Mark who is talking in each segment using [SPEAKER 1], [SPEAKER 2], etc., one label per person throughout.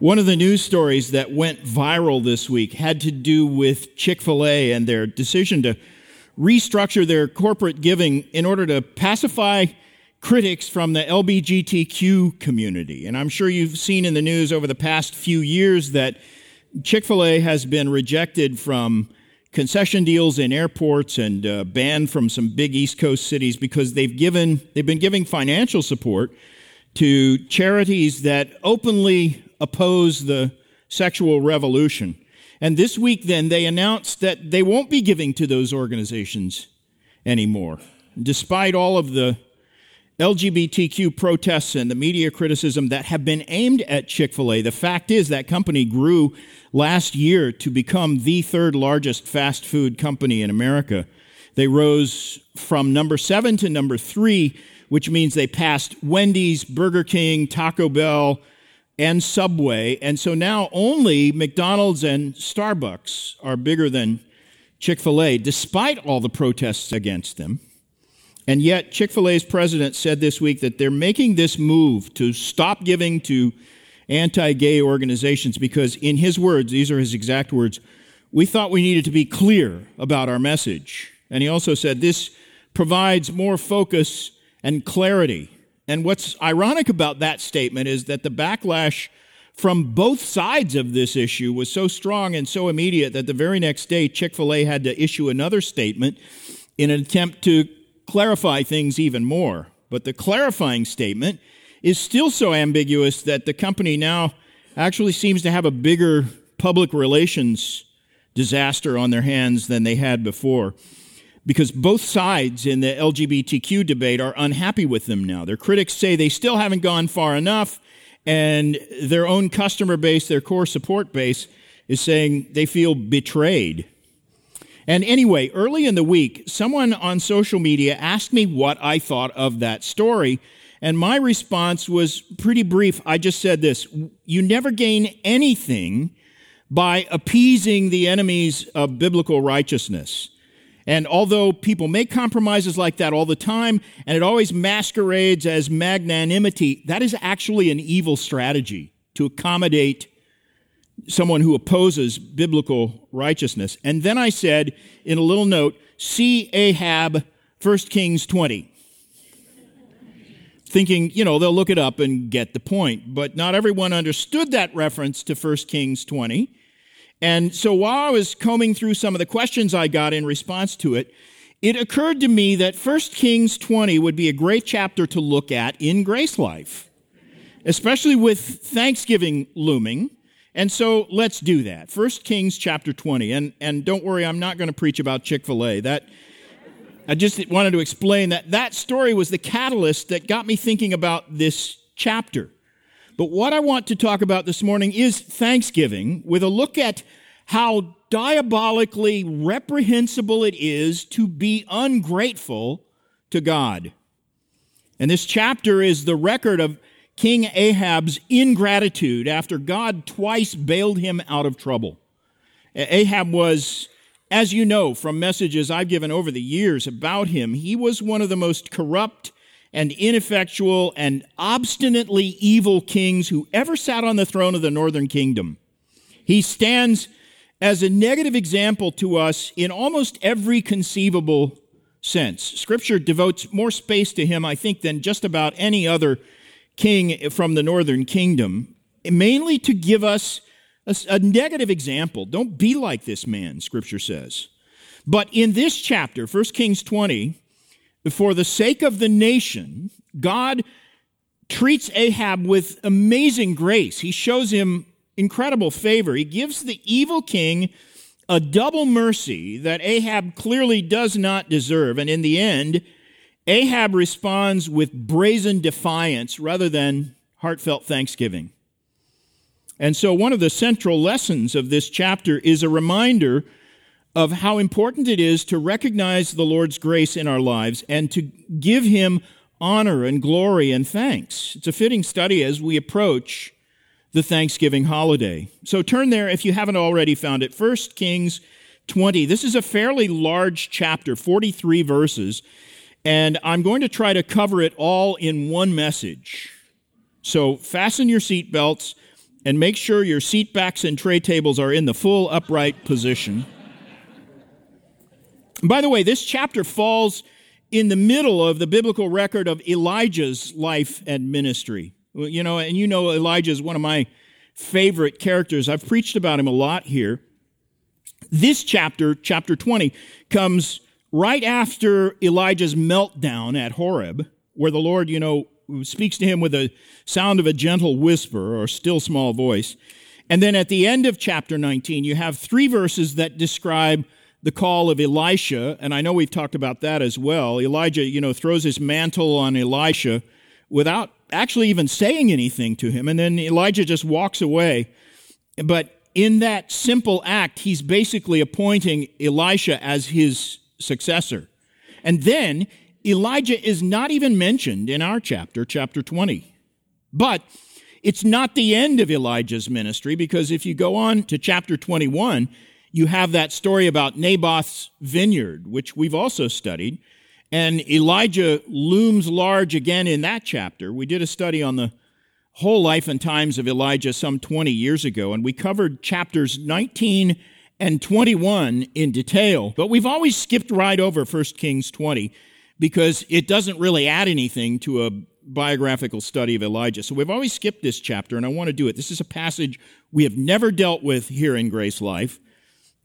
[SPEAKER 1] One of the news stories that went viral this week had to do with Chick fil A and their decision to restructure their corporate giving in order to pacify critics from the LBGTQ community. And I'm sure you've seen in the news over the past few years that Chick fil A has been rejected from concession deals in airports and uh, banned from some big East Coast cities because they've given they've been giving financial support to charities that openly oppose the sexual revolution. And this week, then, they announced that they won't be giving to those organizations anymore. Despite all of the LGBTQ protests and the media criticism that have been aimed at Chick fil A, the fact is that company grew last year to become the third largest fast food company in America. They rose from number seven to number three, which means they passed Wendy's, Burger King, Taco Bell, and Subway. And so now only McDonald's and Starbucks are bigger than Chick fil A, despite all the protests against them. And yet, Chick fil A's president said this week that they're making this move to stop giving to anti gay organizations because, in his words, these are his exact words, we thought we needed to be clear about our message. And he also said this provides more focus and clarity and what's ironic about that statement is that the backlash from both sides of this issue was so strong and so immediate that the very next day Chick fil A had to issue another statement in an attempt to clarify things even more. But the clarifying statement is still so ambiguous that the company now actually seems to have a bigger public relations disaster on their hands than they had before because both sides in the LGBTQ debate are unhappy with them now. Their critics say they still haven't gone far enough, and their own customer base, their core support base, is saying they feel betrayed. And anyway, early in the week, someone on social media asked me what I thought of that story. And my response was pretty brief. I just said this You never gain anything by appeasing the enemies of biblical righteousness. And although people make compromises like that all the time, and it always masquerades as magnanimity, that is actually an evil strategy to accommodate someone who opposes biblical righteousness. And then I said in a little note, see Ahab, 1 Kings 20. Thinking, you know, they'll look it up and get the point. But not everyone understood that reference to 1 Kings 20. And so while I was combing through some of the questions I got in response to it, it occurred to me that 1 Kings 20 would be a great chapter to look at in Grace Life, especially with Thanksgiving looming. And so let's do that. 1 Kings chapter 20. And, and don't worry, I'm not going to preach about Chick fil A. That, I just wanted to explain that that story was the catalyst that got me thinking about this chapter. But what I want to talk about this morning is Thanksgiving with a look at how diabolically reprehensible it is to be ungrateful to God. And this chapter is the record of King Ahab's ingratitude after God twice bailed him out of trouble. Ahab was, as you know from messages I've given over the years about him, he was one of the most corrupt and ineffectual and obstinately evil kings who ever sat on the throne of the northern kingdom. He stands as a negative example to us in almost every conceivable sense. Scripture devotes more space to him, I think, than just about any other king from the northern kingdom, mainly to give us a, a negative example. Don't be like this man, Scripture says. But in this chapter, 1 Kings 20, for the sake of the nation, God treats Ahab with amazing grace. He shows him incredible favor. He gives the evil king a double mercy that Ahab clearly does not deserve. And in the end, Ahab responds with brazen defiance rather than heartfelt thanksgiving. And so, one of the central lessons of this chapter is a reminder of how important it is to recognize the Lord's grace in our lives and to give Him honor and glory and thanks. It's a fitting study as we approach the Thanksgiving holiday. So turn there if you haven't already found it. 1 Kings 20. This is a fairly large chapter, 43 verses, and I'm going to try to cover it all in one message. So fasten your seatbelts and make sure your seat backs and tray tables are in the full upright position. By the way, this chapter falls in the middle of the biblical record of Elijah's life and ministry. You know, and you know Elijah is one of my favorite characters. I've preached about him a lot here. This chapter, chapter 20, comes right after Elijah's meltdown at Horeb, where the Lord, you know, speaks to him with a sound of a gentle whisper or still small voice. And then at the end of chapter 19, you have three verses that describe the call of Elisha, and I know we've talked about that as well. Elijah, you know, throws his mantle on Elisha without actually even saying anything to him, and then Elijah just walks away. But in that simple act, he's basically appointing Elisha as his successor. And then Elijah is not even mentioned in our chapter, chapter 20. But it's not the end of Elijah's ministry because if you go on to chapter 21, you have that story about Naboth's vineyard, which we've also studied. And Elijah looms large again in that chapter. We did a study on the whole life and times of Elijah some 20 years ago, and we covered chapters 19 and 21 in detail. But we've always skipped right over 1 Kings 20 because it doesn't really add anything to a biographical study of Elijah. So we've always skipped this chapter, and I want to do it. This is a passage we have never dealt with here in Grace Life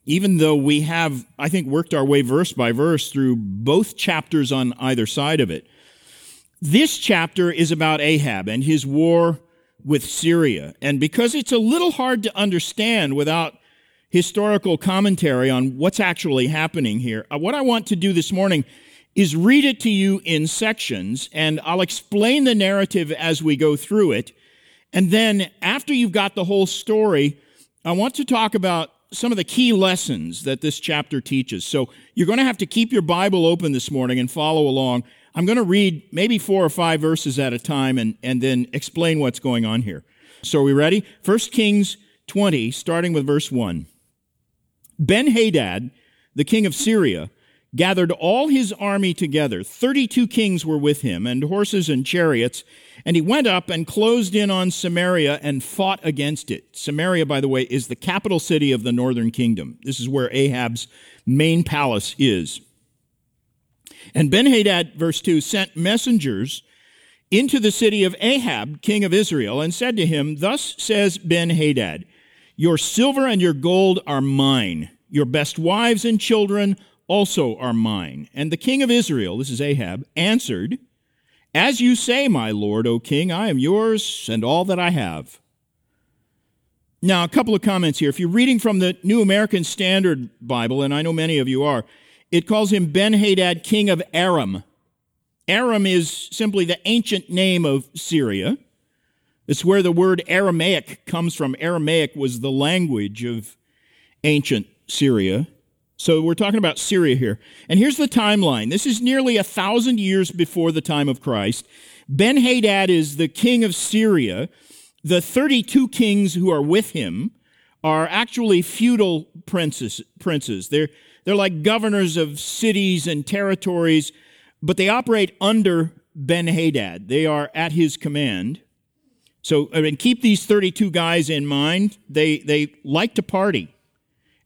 [SPEAKER 1] even though we have, I think, worked our way verse by verse through both chapters on either side of it. This chapter is about Ahab and his war with Syria. And because it's a little hard to understand without historical commentary on what's actually happening here, uh, what I want to do this morning is read it to you in sections, and I'll explain the narrative as we go through it. And then after you've got the whole story, I want to talk about some of the key lessons that this chapter teaches. So you're going to have to keep your Bible open this morning and follow along. I'm going to read maybe four or five verses at a time and, and then explain what's going on here. So are we ready? 1 Kings 20, starting with verse 1. Ben Hadad, the king of Syria, gathered all his army together. Thirty-two kings were with him, and horses and chariots. And he went up and closed in on Samaria and fought against it. Samaria, by the way, is the capital city of the northern kingdom. This is where Ahab's main palace is. And Benhadad, verse 2, sent messengers into the city of Ahab, king of Israel, and said to him, Thus says Benhadad, Your silver and your gold are mine, your best wives and children also are mine. And the king of Israel, this is Ahab, answered, As you say, my lord, O king, I am yours and all that I have. Now, a couple of comments here. If you're reading from the New American Standard Bible, and I know many of you are, it calls him Ben Hadad, king of Aram. Aram is simply the ancient name of Syria. It's where the word Aramaic comes from. Aramaic was the language of ancient Syria. So we're talking about Syria here. And here's the timeline. This is nearly a thousand years before the time of Christ. Ben Hadad is the king of Syria. The 32 kings who are with him are actually feudal princes. princes. They're, they're like governors of cities and territories, but they operate under Ben Hadad. They are at his command. So, I mean, keep these 32 guys in mind. They, they like to party,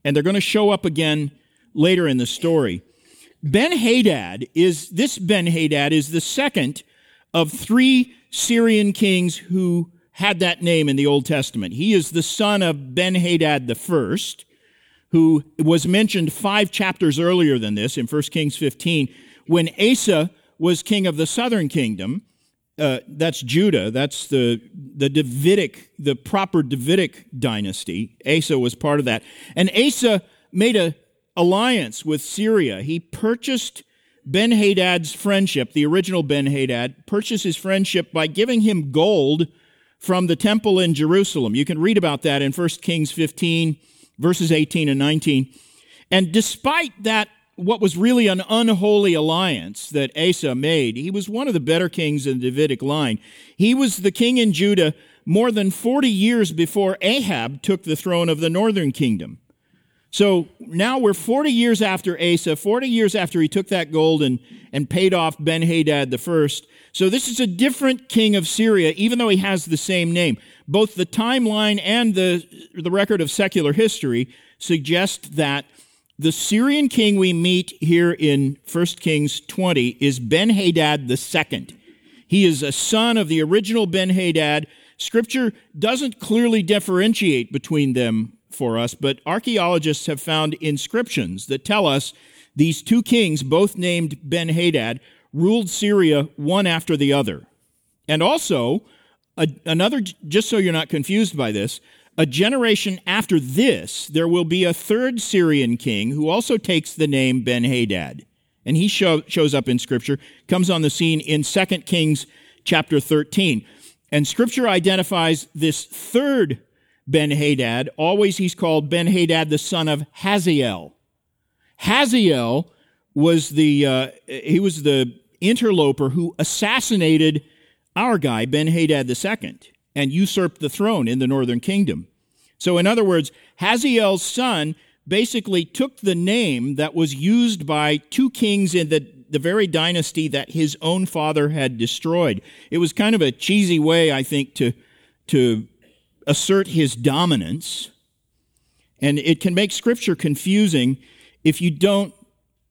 [SPEAKER 1] and they're going to show up again later in the story. Ben Hadad is, this Ben Hadad is the second of three Syrian kings who had that name in the Old Testament. He is the son of Ben Hadad the first, who was mentioned five chapters earlier than this in 1 Kings 15, when Asa was king of the southern kingdom. Uh, that's Judah. That's the the Davidic, the proper Davidic dynasty. Asa was part of that, and Asa made a alliance with Syria. He purchased Ben Hadad's friendship, the original Ben Hadad, purchased his friendship by giving him gold from the temple in Jerusalem. You can read about that in 1 Kings 15, verses 18 and 19. And despite that, what was really an unholy alliance that Asa made, he was one of the better kings in the Davidic line. He was the king in Judah more than 40 years before Ahab took the throne of the northern kingdom. So now we're 40 years after Asa, 40 years after he took that gold and, and paid off Ben Hadad the first. So this is a different king of Syria, even though he has the same name. Both the timeline and the, the record of secular history suggest that the Syrian king we meet here in 1 Kings 20 is Ben Hadad II. He is a son of the original Ben Hadad. Scripture doesn't clearly differentiate between them for us, but archaeologists have found inscriptions that tell us these two kings, both named Ben Hadad, ruled Syria one after the other. And also, a, another, just so you're not confused by this, a generation after this, there will be a third Syrian king who also takes the name Ben Hadad. And he show, shows up in Scripture, comes on the scene in 2 Kings chapter 13. And Scripture identifies this third Ben Hadad. Always he's called Ben Hadad, the son of Hazael. Hazael was the, uh, he was the interloper who assassinated our guy, Ben Hadad II, and usurped the throne in the northern kingdom. So, in other words, Hazael's son basically took the name that was used by two kings in the, the very dynasty that his own father had destroyed. It was kind of a cheesy way, I think, to, to assert his dominance. And it can make Scripture confusing if you don't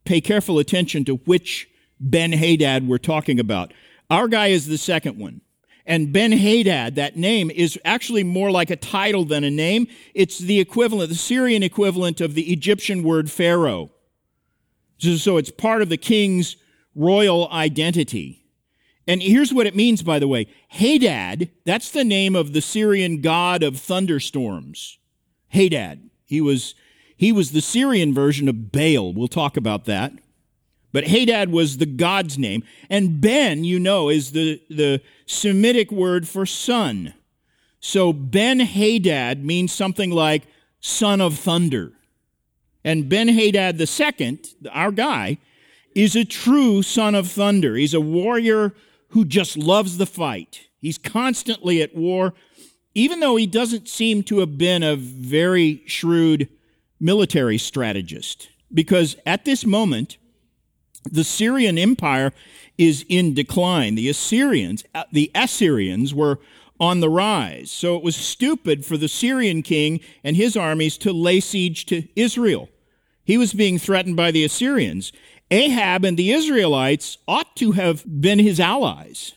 [SPEAKER 1] pay careful attention to which Ben Hadad we're talking about. Our guy is the second one. And Ben Hadad, that name, is actually more like a title than a name. It's the equivalent, the Syrian equivalent of the Egyptian word Pharaoh. So it's part of the king's royal identity. And here's what it means, by the way. Hadad, that's the name of the Syrian god of thunderstorms. Hadad. He was, he was the Syrian version of Baal. We'll talk about that. But Hadad was the God's name. And Ben, you know, is the, the Semitic word for son. So Ben Hadad means something like son of thunder. And Ben Hadad II, our guy, is a true son of thunder. He's a warrior who just loves the fight. He's constantly at war, even though he doesn't seem to have been a very shrewd military strategist. Because at this moment, the Syrian Empire is in decline. The Assyrians, uh, the Assyrians were on the rise. So it was stupid for the Syrian king and his armies to lay siege to Israel. He was being threatened by the Assyrians. Ahab and the Israelites ought to have been his allies.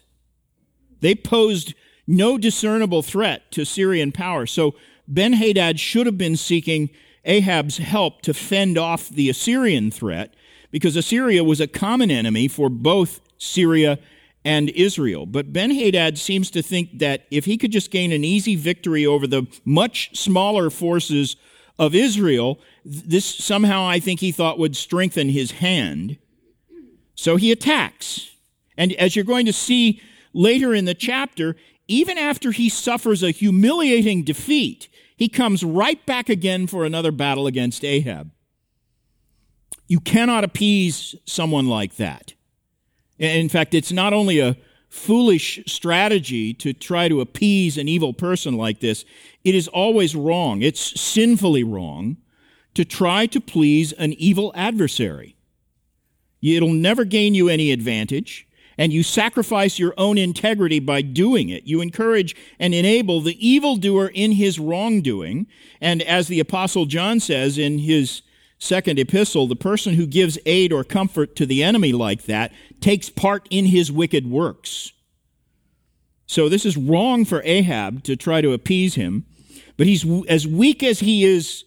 [SPEAKER 1] They posed no discernible threat to Syrian power. So Ben Hadad should have been seeking Ahab's help to fend off the Assyrian threat because Assyria was a common enemy for both Syria and Israel. But Ben Hadad seems to think that if he could just gain an easy victory over the much smaller forces of Israel, this somehow I think he thought would strengthen his hand. So he attacks. And as you're going to see later in the chapter, even after he suffers a humiliating defeat, he comes right back again for another battle against Ahab. You cannot appease someone like that. In fact, it's not only a foolish strategy to try to appease an evil person like this, it is always wrong. It's sinfully wrong to try to please an evil adversary. It'll never gain you any advantage, and you sacrifice your own integrity by doing it. You encourage and enable the evildoer in his wrongdoing, and as the Apostle John says in his second epistle, the person who gives aid or comfort to the enemy like that takes part in his wicked works. So this is wrong for Ahab to try to appease him, but he's as weak as he is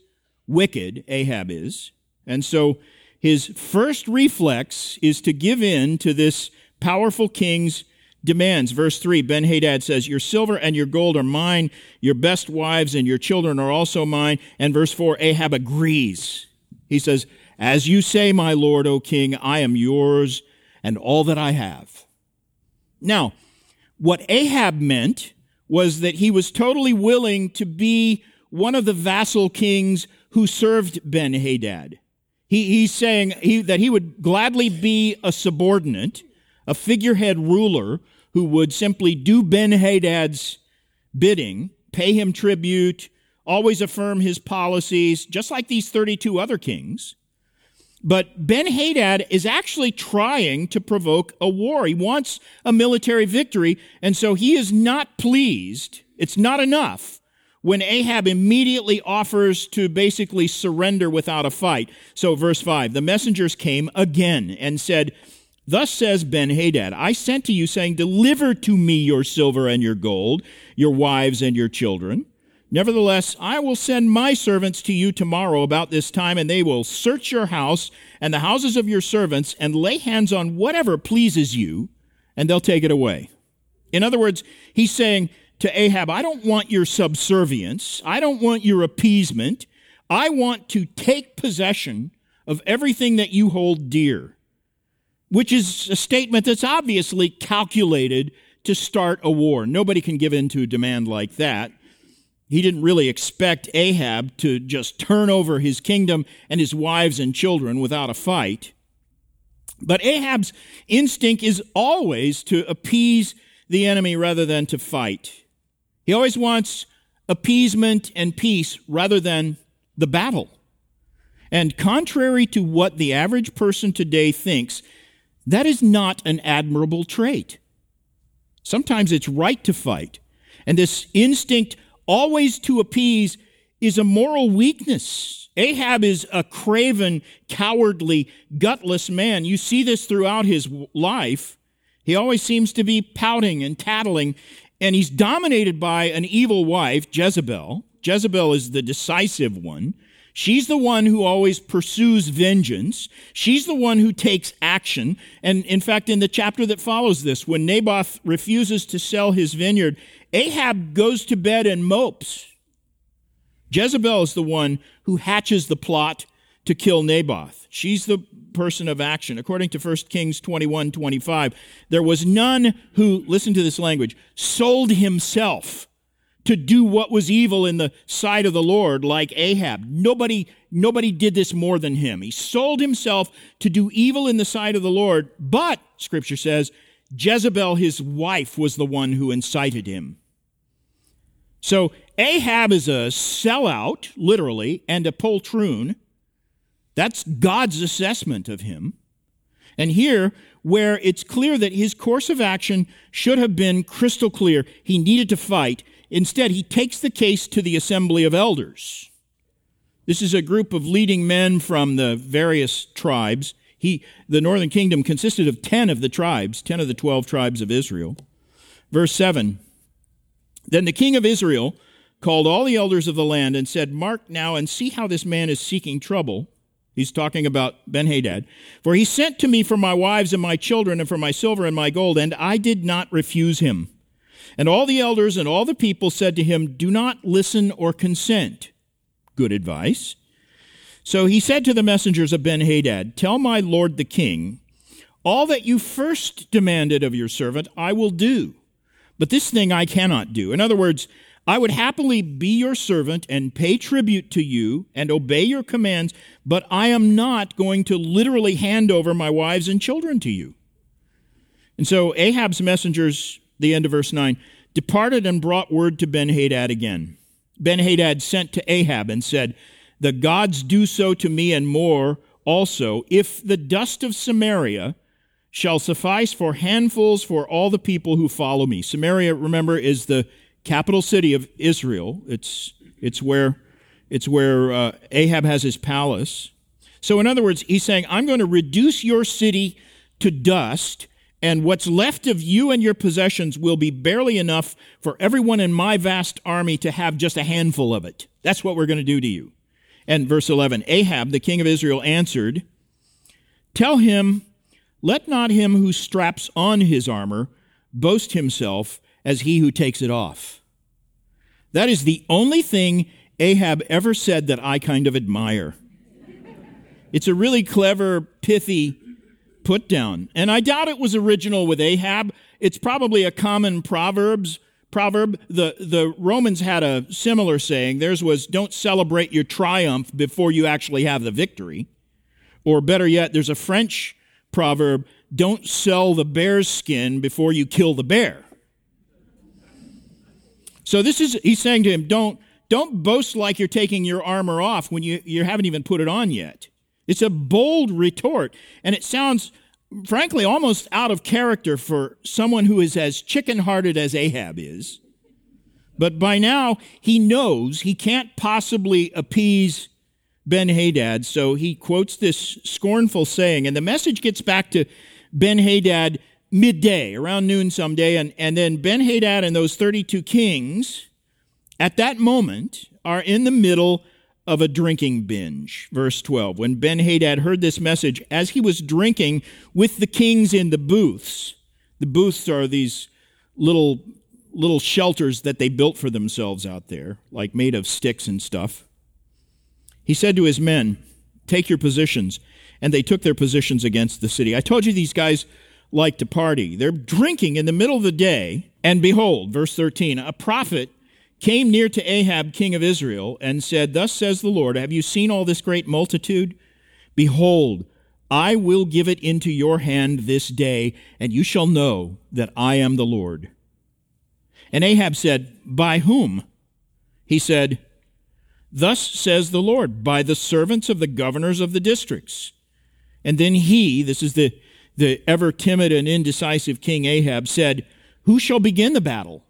[SPEAKER 1] wicked, Ahab is. And so his first reflex is to give in to this powerful king's demands. Verse 3 Ben Hadad says, Your silver and your gold are mine, your best wives and your children are also mine. And verse 4 Ahab agrees. He says, As you say, my lord, O king, I am yours and all that I have. Now, what Ahab meant was that he was totally willing to be one of the vassal kings who served Ben Hadad. He, he's saying he, that he would gladly be a subordinate, a figurehead ruler who would simply do Ben Hadad's bidding, pay him tribute, always affirm his policies, just like these 32 other kings. But Ben Hadad is actually trying to provoke a war. He wants a military victory, and so he is not pleased. It's not enough when Ahab immediately offers to basically surrender without a fight. So, verse 5 the messengers came again and said, Thus says Ben Hadad, I sent to you, saying, Deliver to me your silver and your gold, your wives and your children. Nevertheless, I will send my servants to you tomorrow about this time, and they will search your house and the houses of your servants and lay hands on whatever pleases you, and they'll take it away. In other words, he's saying to Ahab, I don't want your subservience. I don't want your appeasement. I want to take possession of everything that you hold dear, which is a statement that's obviously calculated to start a war. Nobody can give in to a demand like that. He didn't really expect Ahab to just turn over his kingdom and his wives and children without a fight. But Ahab's instinct is always to appease the enemy rather than to fight. He always wants appeasement and peace rather than the battle. And contrary to what the average person today thinks, that is not an admirable trait. Sometimes it's right to fight. And this instinct always to appease is a moral weakness. Ahab is a craven, cowardly, gutless man. You see this throughout his life. He always seems to be pouting and tattling, and he's dominated by an evil wife, Jezebel. Jezebel is the decisive one. She's the one who always pursues vengeance. She's the one who takes action. And in fact, in the chapter that follows this, when Naboth refuses to sell his vineyard Ahab goes to bed and mopes. Jezebel is the one who hatches the plot to kill Naboth. She's the person of action. According to 1 Kings 21 25, there was none who, listen to this language, sold himself to do what was evil in the sight of the Lord like Ahab. Nobody, nobody did this more than him. He sold himself to do evil in the sight of the Lord, but, scripture says, Jezebel, his wife, was the one who incited him. So Ahab is a sellout, literally, and a poltroon. That's God's assessment of him. And here, where it's clear that his course of action should have been crystal clear, he needed to fight. Instead, he takes the case to the assembly of elders. This is a group of leading men from the various tribes. He, the northern kingdom consisted of 10 of the tribes, 10 of the 12 tribes of Israel. Verse 7 then the king of Israel called all the elders of the land and said, Mark now and see how this man is seeking trouble. He's talking about Ben Hadad. For he sent to me for my wives and my children and for my silver and my gold, and I did not refuse him. And all the elders and all the people said to him, Do not listen or consent. Good advice. So he said to the messengers of Ben Hadad, Tell my lord the king, all that you first demanded of your servant I will do. But this thing I cannot do. In other words, I would happily be your servant and pay tribute to you and obey your commands, but I am not going to literally hand over my wives and children to you. And so Ahab's messengers, the end of verse 9, departed and brought word to Ben Hadad again. Ben Hadad sent to Ahab and said, The gods do so to me and more also, if the dust of Samaria shall suffice for handfuls for all the people who follow me. Samaria, remember, is the capital city of Israel. It's, it's where, it's where uh, Ahab has his palace. So, in other words, he's saying, I'm going to reduce your city to dust, and what's left of you and your possessions will be barely enough for everyone in my vast army to have just a handful of it. That's what we're going to do to you. And verse 11 Ahab, the king of Israel, answered, Tell him let not him who straps on his armor boast himself as he who takes it off. That is the only thing Ahab ever said that I kind of admire. It's a really clever, pithy put down. And I doubt it was original with Ahab. It's probably a common proverbs proverb. The the Romans had a similar saying. Theirs was don't celebrate your triumph before you actually have the victory. Or better yet, there's a French proverb don't sell the bear's skin before you kill the bear. So this is he's saying to him, don't don't boast like you're taking your armor off when you, you haven't even put it on yet. It's a bold retort, and it sounds, frankly, almost out of character for someone who is as chicken hearted as Ahab is. But by now, he knows he can't possibly appease Ben Hadad, so he quotes this scornful saying, and the message gets back to Ben Hadad midday, around noon someday, and, and then Ben Hadad and those 32 kings at that moment are in the middle of a drinking binge. Verse 12. When Ben Hadad heard this message, as he was drinking with the kings in the booths, the booths are these little little shelters that they built for themselves out there, like made of sticks and stuff. He said to his men, Take your positions. And they took their positions against the city. I told you these guys like to party. They're drinking in the middle of the day. And behold, verse 13, a prophet came near to Ahab, king of Israel, and said, Thus says the Lord, Have you seen all this great multitude? Behold, I will give it into your hand this day, and you shall know that I am the Lord. And Ahab said, By whom? He said, Thus says the Lord, by the servants of the governors of the districts. And then he, this is the, the ever timid and indecisive king Ahab, said, Who shall begin the battle?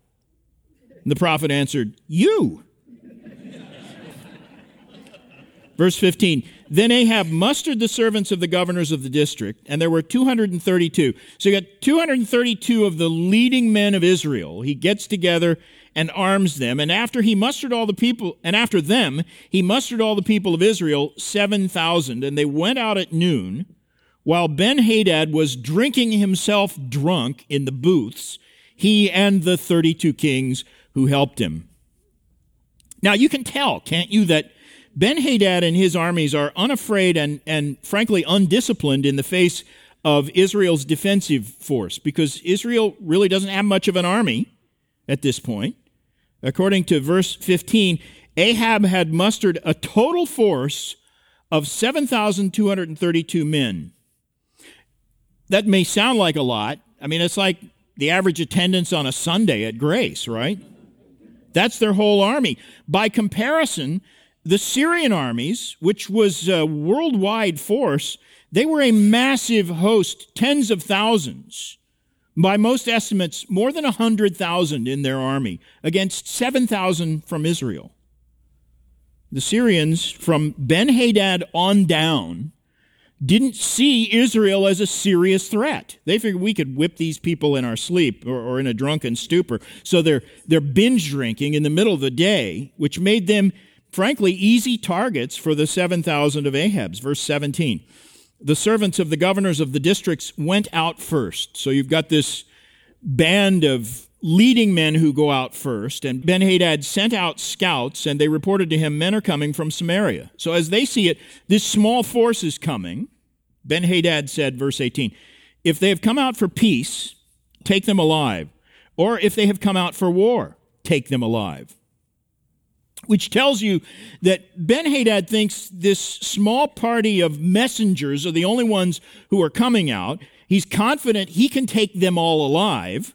[SPEAKER 1] And the prophet answered, You. Verse 15 Then Ahab mustered the servants of the governors of the district, and there were 232. So you got 232 of the leading men of Israel. He gets together and arms them. And after he mustered all the people, and after them, he mustered all the people of Israel, 7,000. And they went out at noon, while Ben Hadad was drinking himself drunk in the booths, he and the 32 kings who helped him. Now you can tell, can't you, that Ben Hadad and his armies are unafraid and, and frankly undisciplined in the face of Israel's defensive force because Israel really doesn't have much of an army at this point. According to verse 15, Ahab had mustered a total force of 7,232 men. That may sound like a lot. I mean, it's like the average attendance on a Sunday at Grace, right? That's their whole army. By comparison, the Syrian armies, which was a worldwide force, they were a massive host, tens of thousands. By most estimates, more than 100,000 in their army against 7,000 from Israel. The Syrians, from Ben Hadad on down, didn't see Israel as a serious threat. They figured we could whip these people in our sleep or, or, in a drunken stupor. So they're, they're binge drinking in the middle of the day, which made them, frankly, easy targets for the 7,000 of Ahab's. Verse 17. The servants of the governors of the districts went out first. So you've got this band of leading men who go out first. And Ben Hadad sent out scouts, and they reported to him, Men are coming from Samaria. So as they see it, this small force is coming. Ben Hadad said, verse 18, If they have come out for peace, take them alive. Or if they have come out for war, take them alive. Which tells you that Ben Hadad thinks this small party of messengers are the only ones who are coming out. He's confident he can take them all alive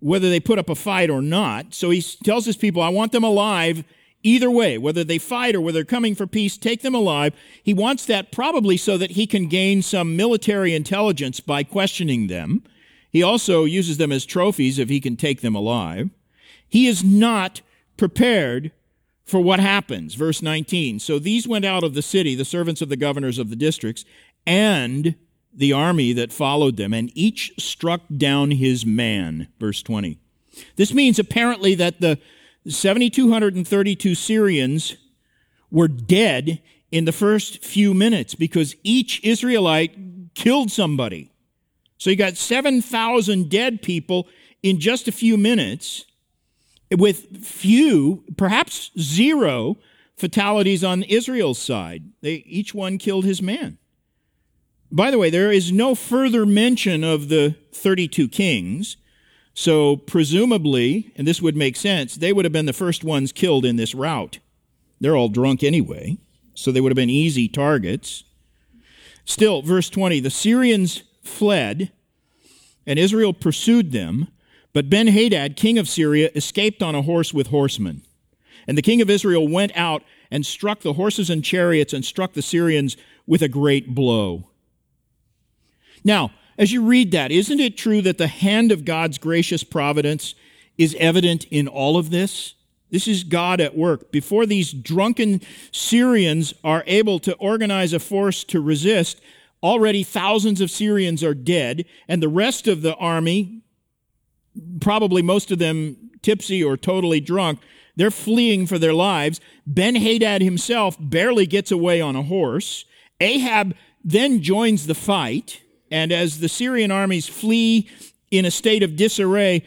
[SPEAKER 1] whether they put up a fight or not. So he tells his people, I want them alive either way, whether they fight or whether they're coming for peace, take them alive. He wants that probably so that he can gain some military intelligence by questioning them. He also uses them as trophies if he can take them alive. He is not prepared for what happens. Verse 19. So these went out of the city, the servants of the governors of the districts, and the army that followed them, and each struck down his man. Verse 20. This means apparently that the 7,232 Syrians were dead in the first few minutes because each Israelite killed somebody. So you got 7,000 dead people in just a few minutes with few, perhaps zero fatalities on Israel's side. They, each one killed his man. By the way, there is no further mention of the 32 kings. So, presumably, and this would make sense, they would have been the first ones killed in this rout. They're all drunk anyway, so they would have been easy targets. Still, verse 20 the Syrians fled, and Israel pursued them, but Ben Hadad, king of Syria, escaped on a horse with horsemen. And the king of Israel went out and struck the horses and chariots and struck the Syrians with a great blow. Now, as you read that, isn't it true that the hand of God's gracious providence is evident in all of this? This is God at work. Before these drunken Syrians are able to organize a force to resist, already thousands of Syrians are dead, and the rest of the army, probably most of them tipsy or totally drunk, they're fleeing for their lives. Ben Hadad himself barely gets away on a horse. Ahab then joins the fight, and as the Syrian armies flee in a state of disarray,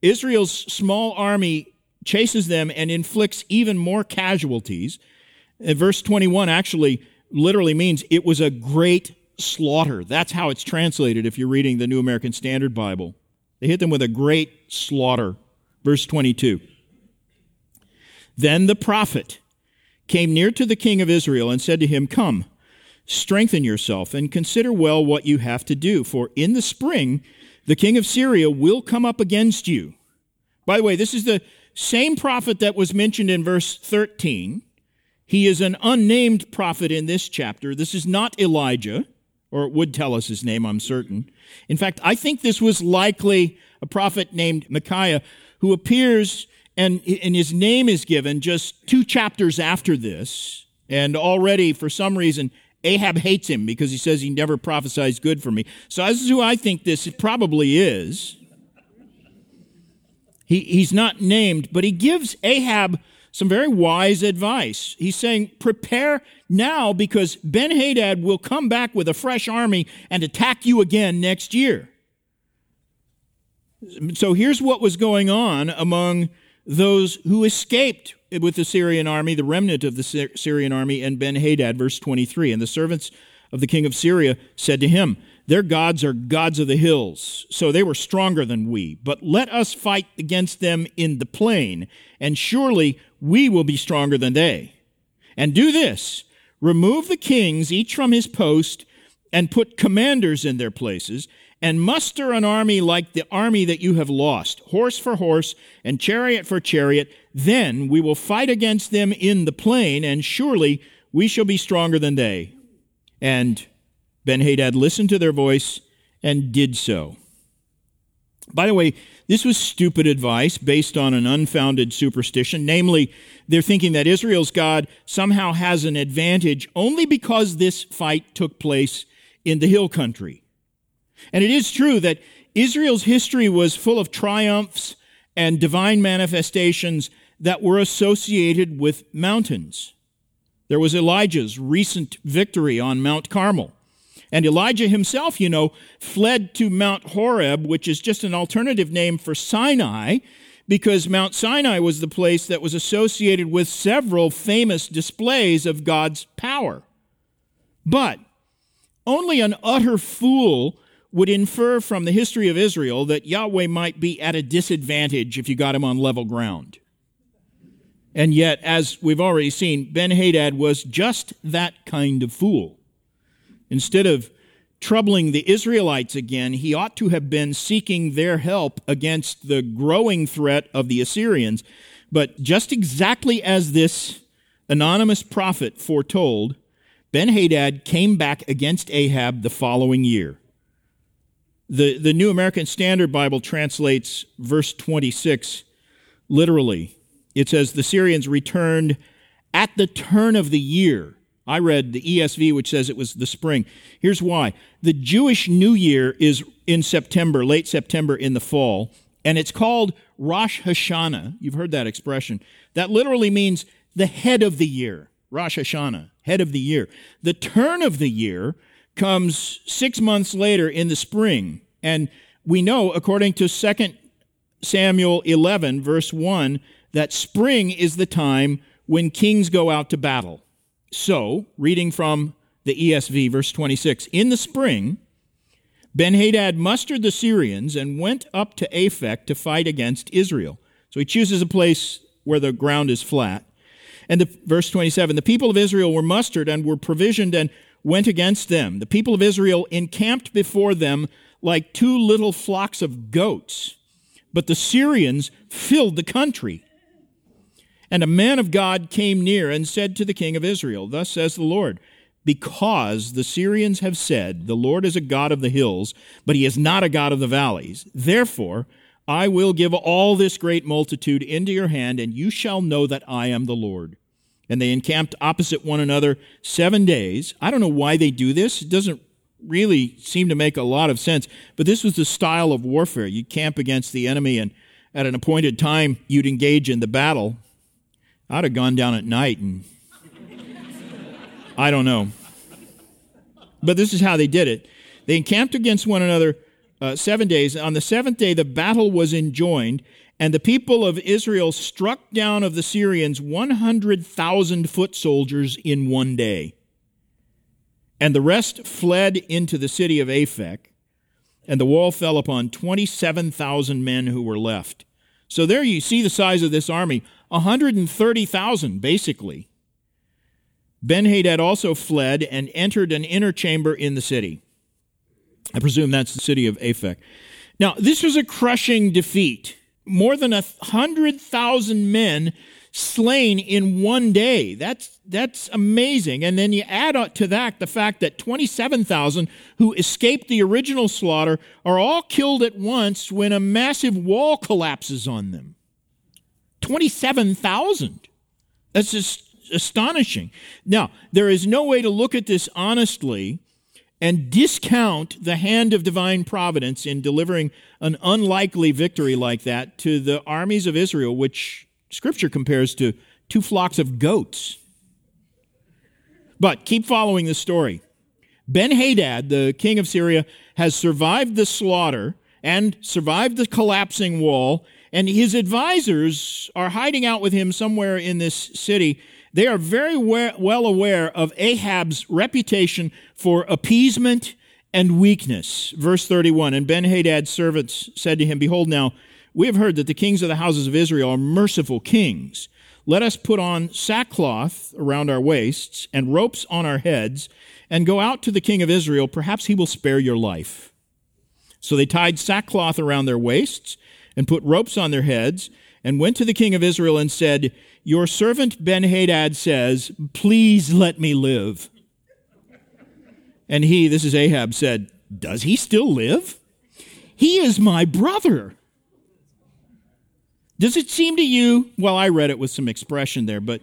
[SPEAKER 1] Israel's small army chases them and inflicts even more casualties. And verse 21 actually literally means it was a great slaughter. That's how it's translated if you're reading the New American Standard Bible. They hit them with a great slaughter. Verse 22. Then the prophet came near to the king of Israel and said to him, Come, strengthen yourself and consider well what you have to do, for in the spring the king of Syria will come up against you. By the way, this is the same prophet that was mentioned in verse 13. He is an unnamed prophet in this chapter. This is not Elijah, or it would tell us his name, I'm certain. In fact, I think this was likely a prophet named Micaiah who appears and, and his name is given just two chapters after this. And already, for some reason, Ahab hates him because he says he never prophesies good for me. So this is who I think this probably is. He, he's not named, but he gives Ahab some very wise advice. He's saying, prepare now because Ben Hadad will come back with a fresh army and attack you again next year. So here's what was going on among those who escaped with the Syrian army, the remnant of the Syrian army, and Ben Hadad, verse 23. And the servants of the king of Syria said to him, Their gods are gods of the hills, so they were stronger than we. But let us fight against them in the plain, and surely we will be stronger than they. And do this remove the kings, each from his post, and put commanders in their places, and muster an army like the army that you have lost, horse for horse and chariot for chariot. Then we will fight against them in the plain, and surely we shall be stronger than they. And Benhadad listened to their voice and did so. By the way, this was stupid advice based on an unfounded superstition. Namely, they're thinking that Israel's God somehow has an advantage only because this fight took place in the hill country. And it is true that Israel's history was full of triumphs and divine manifestations that were associated with mountains. There was Elijah's recent victory on Mount Carmel. And Elijah himself, you know, fled to Mount Horeb, which is just an alternative name for Sinai, because Mount Sinai was the place that was associated with several famous displays of God's power. But only an utter fool would infer from the history of Israel that Yahweh might be at a disadvantage if you got him on level ground. And yet, as we've already seen, Ben Hadad was just that kind of fool. Instead of troubling the Israelites again, he ought to have been seeking their help against the growing threat of the Assyrians. But just exactly as this anonymous prophet foretold, Ben Hadad came back against Ahab the following year. The, the New American Standard Bible translates verse 26 literally. It says, The Syrians returned at the turn of the year. I read the ESV, which says it was the spring. Here's why the Jewish New Year is in September, late September in the fall, and it's called Rosh Hashanah. You've heard that expression. That literally means the head of the year. Rosh Hashanah, head of the year. The turn of the year comes six months later in the spring. And we know, according to 2 Samuel 11, verse 1, that spring is the time when kings go out to battle. So, reading from the ESV, verse 26, in the spring, Benhadad mustered the Syrians and went up to Aphek to fight against Israel. So he chooses a place where the ground is flat. And the, verse 27 the people of Israel were mustered and were provisioned and went against them. The people of Israel encamped before them like two little flocks of goats, but the Syrians filled the country. And a man of God came near and said to the king of Israel, Thus says the Lord, because the Syrians have said, The Lord is a God of the hills, but he is not a God of the valleys. Therefore, I will give all this great multitude into your hand, and you shall know that I am the Lord. And they encamped opposite one another seven days. I don't know why they do this. It doesn't really seem to make a lot of sense, but this was the style of warfare. You camp against the enemy, and at an appointed time, you'd engage in the battle. I'd have gone down at night and I don't know. But this is how they did it. They encamped against one another uh, seven days. On the seventh day, the battle was enjoined, and the people of Israel struck down of the Syrians 100,000 foot soldiers in one day. And the rest fled into the city of Aphek, and the wall fell upon 27,000 men who were left. So there you see the size of this army 130,000, basically. Ben Hadad also fled and entered an inner chamber in the city. I presume that's the city of Aphek. Now, this was a crushing defeat. More than a hundred thousand men slain in one day. That's that's amazing. And then you add to that the fact that 27,000 who escaped the original slaughter are all killed at once when a massive wall collapses on them. 27,000. That's just astonishing. Now, there is no way to look at this honestly and discount the hand of divine providence in delivering an unlikely victory like that to the armies of Israel, which Scripture compares to two flocks of goats. But keep following the story. Ben Hadad, the king of Syria, has survived the slaughter and survived the collapsing wall, and his advisors are hiding out with him somewhere in this city. They are very well aware of Ahab's reputation for appeasement and weakness. Verse 31 And Ben Hadad's servants said to him, Behold, now we have heard that the kings of the houses of Israel are merciful kings. Let us put on sackcloth around our waists and ropes on our heads and go out to the king of Israel. Perhaps he will spare your life. So they tied sackcloth around their waists and put ropes on their heads and went to the king of Israel and said, Your servant Ben Hadad says, Please let me live. And he, this is Ahab, said, Does he still live? He is my brother. Does it seem to you, well, I read it with some expression there, but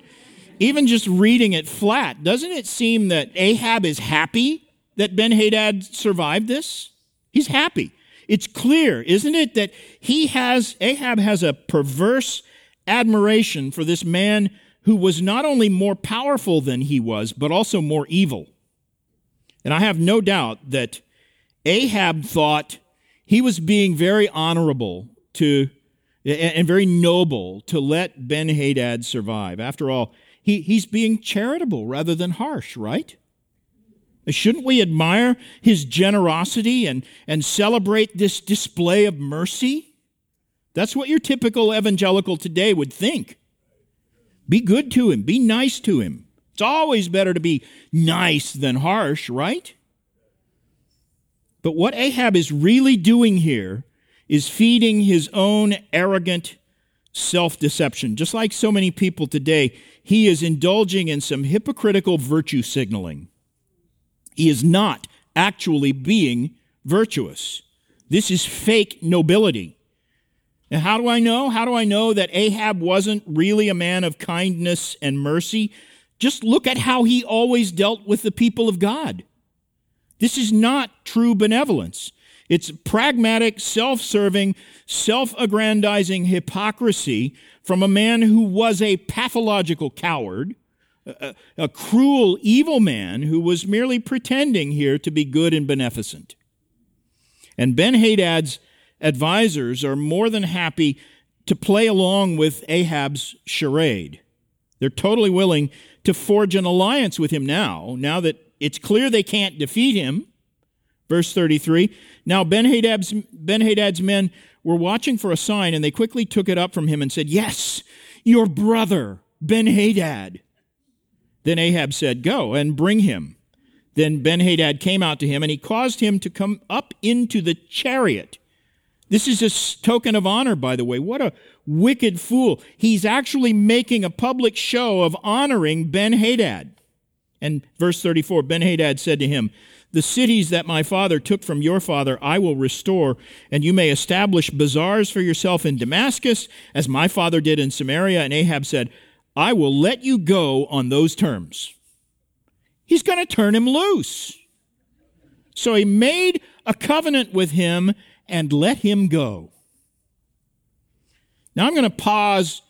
[SPEAKER 1] even just reading it flat, doesn't it seem that Ahab is happy that Ben Hadad survived this? He's happy. It's clear, isn't it, that he has, Ahab has a perverse admiration for this man who was not only more powerful than he was, but also more evil. And I have no doubt that Ahab thought he was being very honorable to and very noble to let Ben Hadad survive. After all, he, he's being charitable rather than harsh, right? Shouldn't we admire his generosity and, and celebrate this display of mercy? That's what your typical evangelical today would think. Be good to him, be nice to him. It's always better to be nice than harsh, right? But what Ahab is really doing here is feeding his own arrogant self deception. Just like so many people today, he is indulging in some hypocritical virtue signaling. He is not actually being virtuous. This is fake nobility. And how do I know? How do I know that Ahab wasn't really a man of kindness and mercy? Just look at how he always dealt with the people of God. This is not true benevolence. It's pragmatic, self serving, self aggrandizing hypocrisy from a man who was a pathological coward, a, a, cruel, evil man who was merely pretending here to be good and beneficent. And Ben Hadad's advisors are more than happy to play along with Ahab's charade. They're totally willing to forge an alliance with him now, now that it's clear they can't defeat him Verse 33 Now Ben Hadad's, ben Hadad's men were watching for a sign, and they quickly took it up from him and said, Yes, your brother, Ben Hadad. Then Ahab said, Go and bring him. Then Ben Hadad came out to him, and he caused him to come up into the chariot. This is a token of honor, by the way. What a wicked fool. He's actually making a public show of honoring Ben Hadad. And verse 34 Ben Hadad said to him, The cities that my father took from your father I will restore, and you may establish bazaars for yourself in Damascus, as my father did in Samaria. And Ahab said, I will let you go on those terms. He's going to turn him loose. So he made a covenant with him and let him go. Now I'm going to pause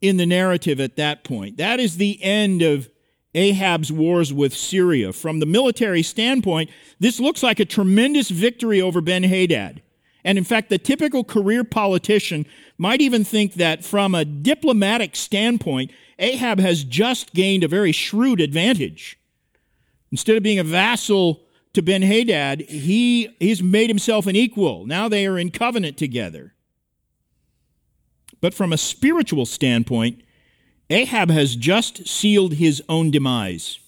[SPEAKER 1] in the narrative at that point. That is the end of Ahab's wars with Syria. From the military standpoint, this looks like a tremendous victory over Ben Hadad. And in fact, the typical career politician might even think that from a diplomatic standpoint, Ahab has just gained a very shrewd advantage. Instead of being a vassal to Ben Hadad, he, he's made himself an equal. Now they are in covenant together. But from a spiritual standpoint, Ahab has just sealed his own demise.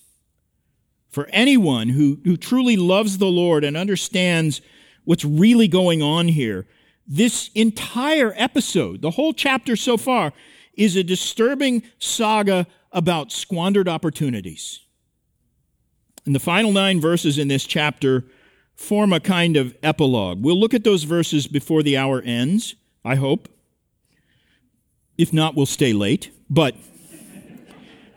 [SPEAKER 1] For anyone who, who truly loves the Lord and understands what's really going on here, this entire episode, the whole chapter so far, is a disturbing saga about squandered opportunities. And the final nine verses in this chapter form a kind of epilogue. We'll look at those verses before the hour ends, I hope. If not, we'll stay late. But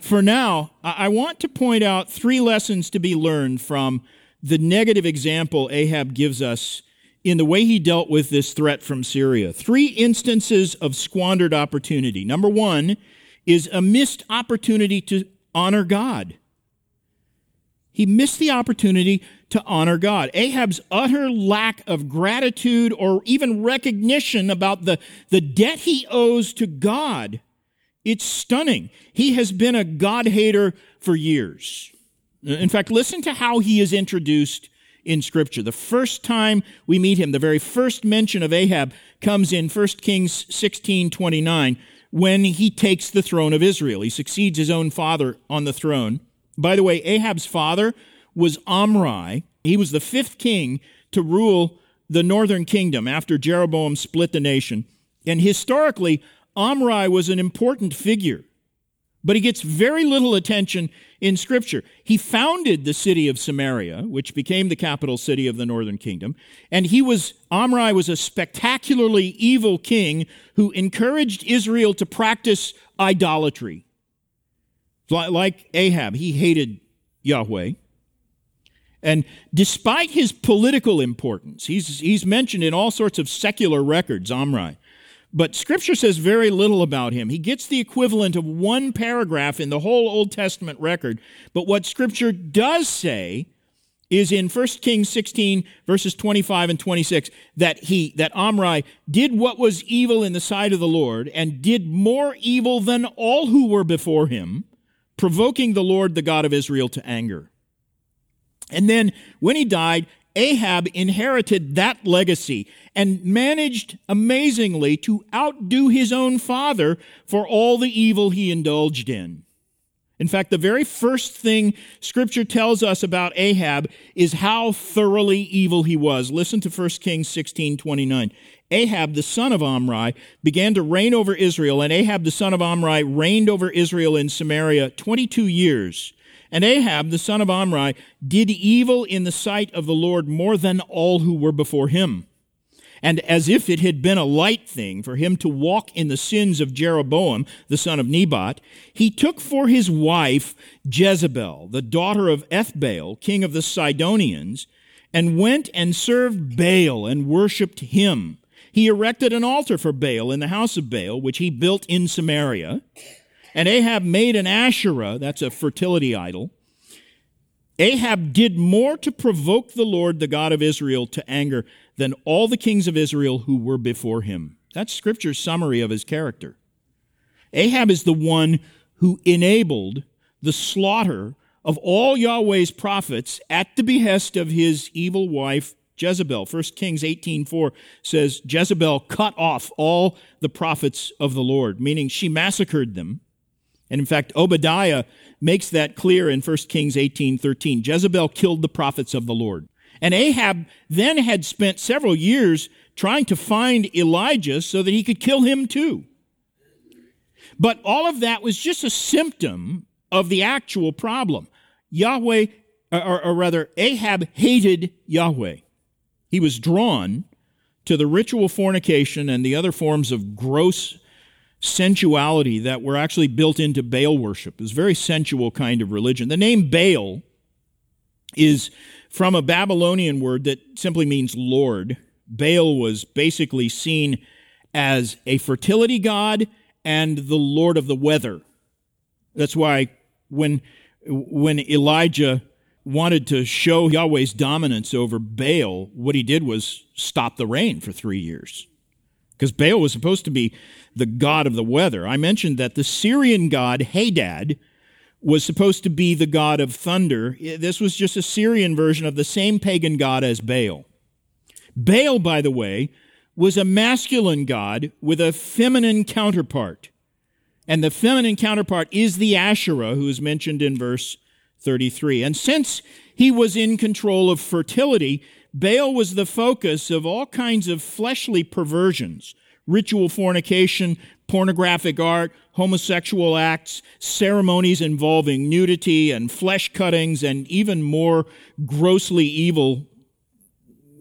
[SPEAKER 1] for now, I want to point out three lessons to be learned from the negative example Ahab gives us in the way he dealt with this threat from Syria. Three instances of squandered opportunity. Number one is a missed opportunity to honor God. He missed the opportunity to honor God. Ahab's utter lack of gratitude or even recognition about the, the debt he owes to God, it's stunning. He has been a God hater for years. Uh, in fact, listen to how he is introduced in Scripture. The first time we meet him, the very first mention of Ahab comes in 1 Kings 16 29 when he takes the throne of Israel. He succeeds his own father on the throne. By the way, Ahab's father was Omri. He was the fifth king to rule the northern kingdom after Jeroboam split the nation. And historically, Omri was an important figure, but he gets very little attention in Scripture. He founded the city of Samaria, which became the capital city of the northern kingdom, and he was, Omri was a spectacularly evil king who encouraged Israel to practice idolatry. Like Ahab, he hated Yahweh. And despite his political importance, he's, he's mentioned in all sorts of secular records, Omri. But scripture says very little about him. He gets the equivalent of one paragraph in the whole Old Testament record. But what scripture does say is in 1 Kings 16 verses 25 and 26 that he that Omri did what was evil in the sight of the Lord and did more evil than all who were before him provoking the Lord, the God of Israel, to anger. And then when he died, Ahab inherited that legacy and managed amazingly to outdo his own father for all the evil he indulged in. In fact, the very first thing scripture tells us about Ahab is how thoroughly evil he was. Listen to 1 Kings 16, 29. Ahab, the son of Omri, began to reign over Israel, and Ahab, the son of Omri, reigned over Israel in Samaria 22 years. And Ahab, the son of Omri, did evil in the sight of the Lord more than all who were before him. And as if it had been a light thing for him to walk in the sins of Jeroboam, the son of Nebat, he took for his wife Jezebel, the daughter of Ethbaal, king of the Sidonians, and went and served Baal and worshipped him. He erected an altar for Baal in the house of Baal, which he built in Samaria. And Ahab made an Asherah, that's a fertility idol. Ahab did more to provoke the Lord, the God of Israel, to anger than all the kings of Israel who were before him. That's scripture's summary of his character. Ahab is the one who enabled the slaughter of all Yahweh's prophets at the behest of his evil wife Jezebel. 1 Kings 18:4 says Jezebel cut off all the prophets of the Lord, meaning she massacred them. And in fact, Obadiah makes that clear in 1 Kings 18:13. Jezebel killed the prophets of the Lord. And Ahab then had spent several years trying to find Elijah so that he could kill him too. But all of that was just a symptom of the actual problem. Yahweh, or, or rather, Ahab hated Yahweh. He was drawn to the ritual fornication and the other forms of gross sensuality that were actually built into Baal worship. It was a very sensual kind of religion. The name Baal is from a Babylonian word that simply means Lord. Baal was basically seen as a fertility god and the Lord of the weather. That's why when, when Elijah wanted to show Yahweh's dominance over Baal, what he did was stop the rain for three years. Because Baal was supposed to be the god of the weather. I mentioned that the Syrian god Hadad was supposed to be the god of thunder. This was just a Syrian version of the same pagan god as Baal. Baal, by the way, was a masculine god with a feminine counterpart. And the feminine counterpart is the Asherah, who is mentioned in verse 33. And since he was in control of fertility, Baal was the focus of all kinds of fleshly perversions ritual fornication, pornographic art, homosexual acts, ceremonies involving nudity and flesh cuttings, and even more grossly evil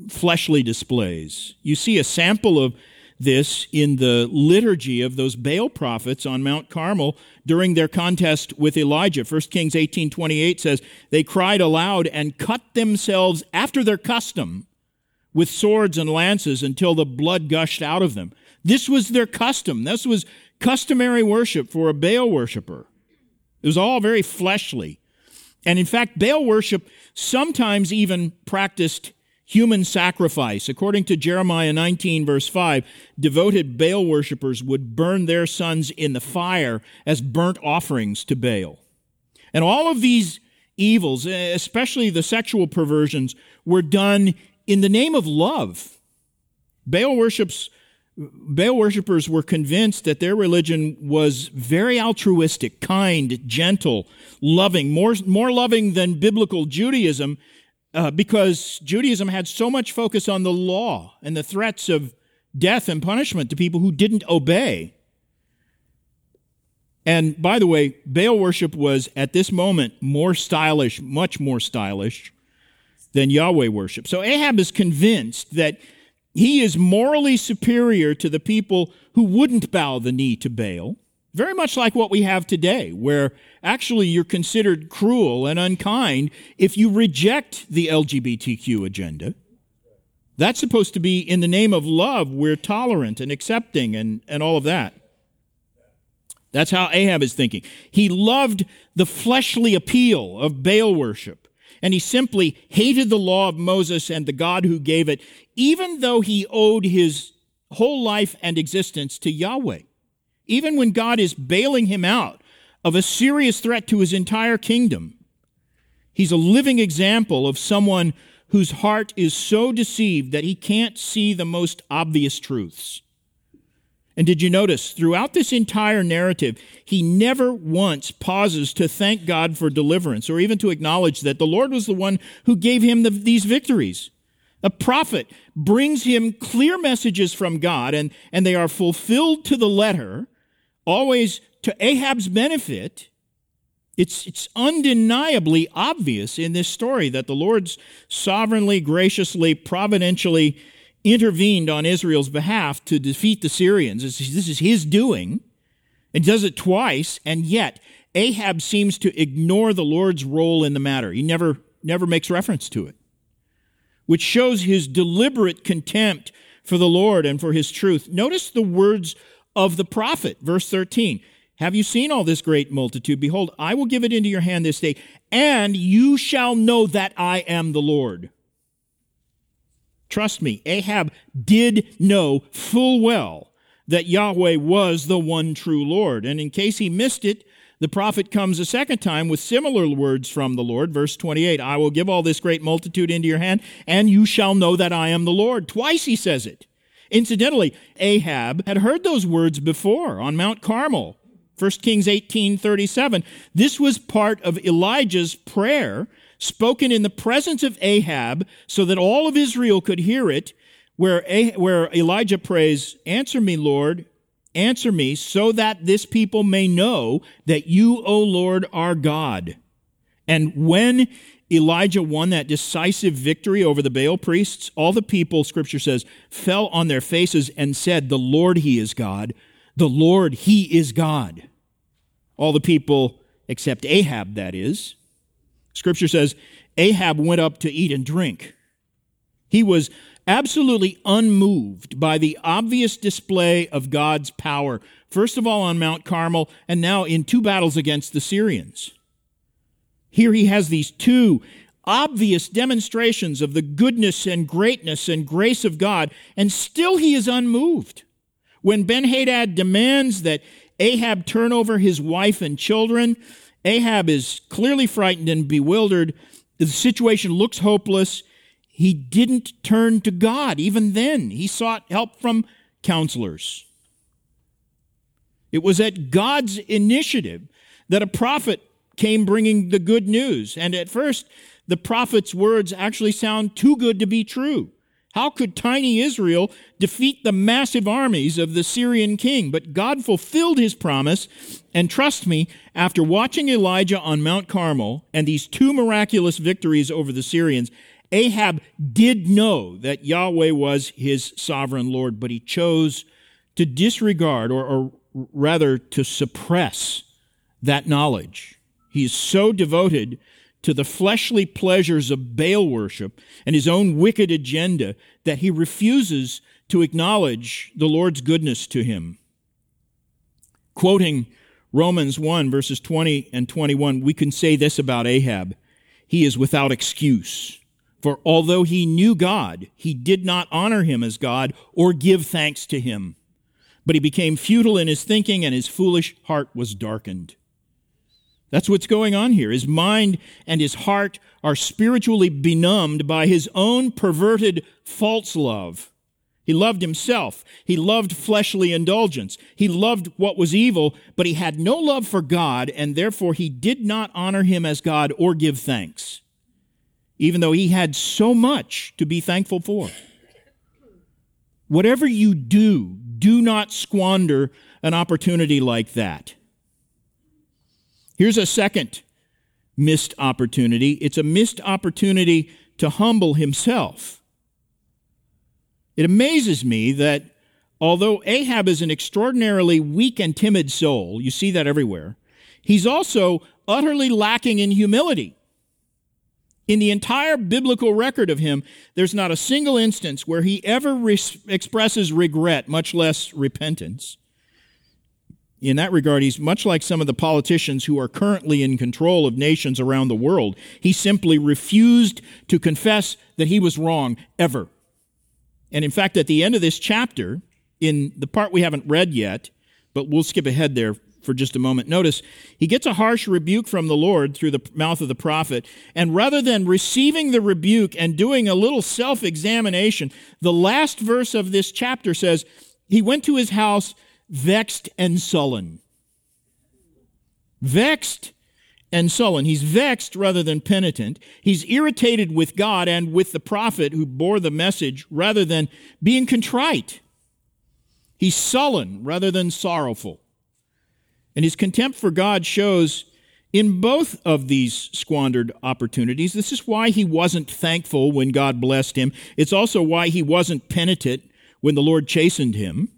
[SPEAKER 1] fleshly displays. You see a sample of this in the liturgy of those Baal prophets on Mount Carmel during their contest with Elijah. 1 Kings 18:28 says, "They cried aloud and cut themselves after their custom with swords and lances until the blood gushed out of them." This was their custom. This was customary worship for a Baal worshiper. It was all very fleshly. And in fact, Baal worship sometimes even practiced human sacrifice. According to Jeremiah 19, verse 5, devoted Baal worshippers would burn their sons in the fire as burnt offerings to Baal. And all of these evils, especially the sexual perversions, were done in the name of love. Baal worships Baal worshippers were convinced that their religion was very altruistic, kind, gentle, loving, more, more loving than biblical Judaism, uh, because Judaism had so much focus on the law and the threats of death and punishment to people who didn't obey. And by the way, Baal worship was at this moment more stylish, much more stylish than Yahweh worship. So Ahab is convinced that he is morally superior to the people who wouldn't bow the knee to Baal. Very much like what we have today, where actually you're considered cruel and unkind if you reject the LGBTQ agenda. That's supposed to be in the name of love, we're tolerant and accepting and, and all of that. That's how Ahab is thinking. He loved the fleshly appeal of Baal worship, and he simply hated the law of Moses and the God who gave it, even though he owed his whole life and existence to Yahweh even when God is bailing him out of a serious threat to his entire kingdom. He's a living example of someone whose heart is so deceived that he can't see the most obvious truths. And did you notice throughout this entire narrative, he never once pauses to thank God for deliverance or even to acknowledge that the Lord was the one who gave him the, these victories. A prophet brings him clear messages from God, and, and they are fulfilled to the letter always to Ahab's benefit, it's, it's undeniably obvious in this story that the Lord's sovereignly, graciously, providentially intervened on Israel's behalf to defeat the Syrians. This is his doing, and does it twice, and yet Ahab seems to ignore the Lord's role in the matter. He never, never makes reference to it, which shows his deliberate contempt for the Lord and for his truth. Notice the words of the prophet. Verse 13. Have you seen all this great multitude? Behold, I will give it into your hand this day, and you shall know that I am the Lord. Trust me, Ahab did know full well that Yahweh was the one true Lord. And in case he missed it, the prophet comes a second time with similar words from the Lord. Verse 28 I will give all this great multitude into your hand, and you shall know that I am the Lord. Twice he says it. Incidentally, Ahab had heard those words before on Mount Carmel. 1 Kings 18:37. This was part of Elijah's prayer spoken in the presence of Ahab so that all of Israel could hear it where, where Elijah prays, Answer me, Lord, answer me, so that this people may know that you, O Lord, are God. And when Elijah won that decisive victory over the Baal priests, all the people, scripture says, fell on their faces and said, The Lord, He is God. The Lord, He is God. All the people, except Ahab, that is. Scripture says, Ahab went up to eat and drink. He was absolutely unmoved by the obvious display of God's power, first of all on Mount Carmel, and now in two battles against the Syrians. Here he has these two obvious demonstrations of the goodness and greatness and grace of God, and still he is unmoved. When Benhadad demands that Ahab turn over his wife and children, Ahab is clearly frightened and bewildered. The situation looks hopeless. He didn't turn to God. Even then, he sought help from counselors. It was at God's initiative that a prophet came bringing the good news. And at first, the prophet's words actually sound too good to be true. How could tiny Israel defeat the massive armies of the Syrian king? But God fulfilled his promise, and trust me, after watching Elijah on Mount Carmel and these two miraculous victories over the Syrians, Ahab did know that Yahweh was his sovereign Lord, but he chose to disregard, or, or rather to suppress, that knowledge. He is so devoted to the fleshly pleasures of Baal worship and his own wicked agenda that he refuses to acknowledge the Lord's goodness to him. Quoting Romans 1, verses 20 and 21, we can say this about Ahab He is without excuse. For although he knew God, he did not honor him as God or give thanks to him. But he became futile in his thinking, and his foolish heart was darkened. That's what's going on here. His mind and his heart are spiritually benumbed by his own perverted false love. He loved himself. He loved fleshly indulgence. He loved what was evil, but he had no love for God, and therefore he did not honor him as God or give thanks even though he had so much to be thankful for. Whatever you do, do not squander an opportunity like that. Here's a second missed opportunity it's a missed opportunity to humble himself. It amazes me that although Ahab is an extraordinarily weak and timid soul, you see that everywhere, he's also utterly lacking in humility. In the entire biblical record of him, there's not a single instance where he ever res- expresses regret, much less repentance. In that regard, he's much like some of the politicians who are currently in control of nations around the world. He simply refused to confess that he was wrong ever. And in fact, at the end of this chapter, in the part we haven't read yet, but we'll skip ahead there for just a moment. Notice, he gets a harsh rebuke from the Lord through the mouth of the prophet. And rather than receiving the rebuke and doing a little self examination, the last verse of this chapter says, He went to his house vexed and sullen. Vexed and sullen. He's vexed rather than penitent. He's irritated with God and with the prophet who bore the message rather than being contrite. He's sullen rather than sorrowful. And his contempt for God shows in both of these squandered opportunities. This is why he wasn't thankful when God blessed him. It's also why he wasn't penitent when the Lord chastened him.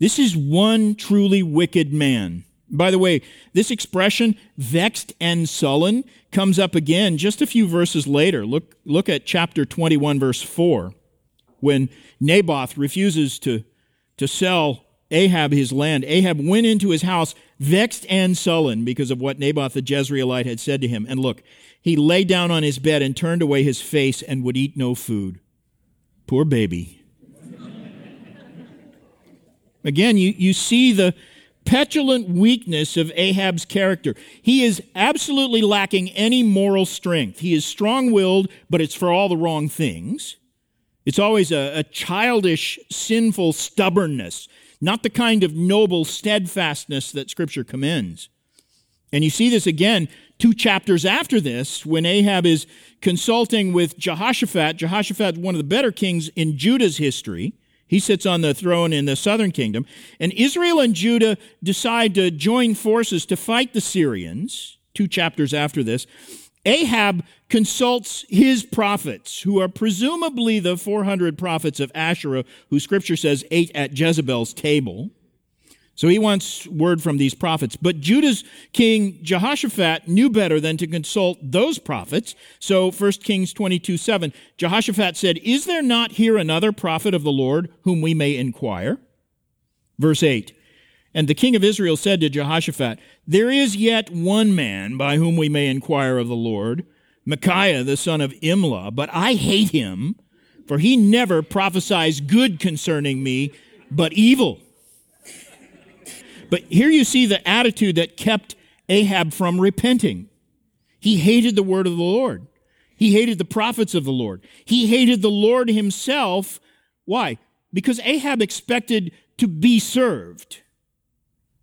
[SPEAKER 1] This is one truly wicked man. By the way, this expression, vexed and sullen, comes up again just a few verses later. Look, look at chapter 21, verse 4, when Naboth refuses to, to sell Ahab his land. Ahab went into his house vexed and sullen because of what Naboth the Jezreelite had said to him. And look, he lay down on his bed and turned away his face and would eat no food. Poor baby. Again, you, you see the petulant weakness of Ahab's character. He is absolutely lacking any moral strength. He is strong willed, but it's for all the wrong things. It's always a, a childish, sinful stubbornness not the kind of noble steadfastness that Scripture commends. And you see this again two chapters after this, when Ahab is consulting with Jehoshaphat, Jehoshaphat, one of the better kings in Judah's history, he sits on the throne in the southern kingdom. And Israel and Judah decide to join forces to fight the Syrians, two chapters after this. Ahab consults his prophets, who are presumably the 400 prophets of Asherah, who scripture says ate at Jezebel's table. So he wants word from these prophets. But Judah's king Jehoshaphat knew better than to consult those prophets. So 1 Kings 22 7, Jehoshaphat said, Is there not here another prophet of the Lord whom we may inquire? Verse 8, And the king of Israel said to Jehoshaphat, There is yet one man by whom we may inquire of the Lord, Micaiah the son of Imlah, but I hate him, for he never prophesies good concerning me, but evil. But here you see the attitude that kept Ahab from repenting. He hated the word of the Lord. He hated the prophets of the Lord. He hated the Lord himself. Why? Because Ahab expected to be served.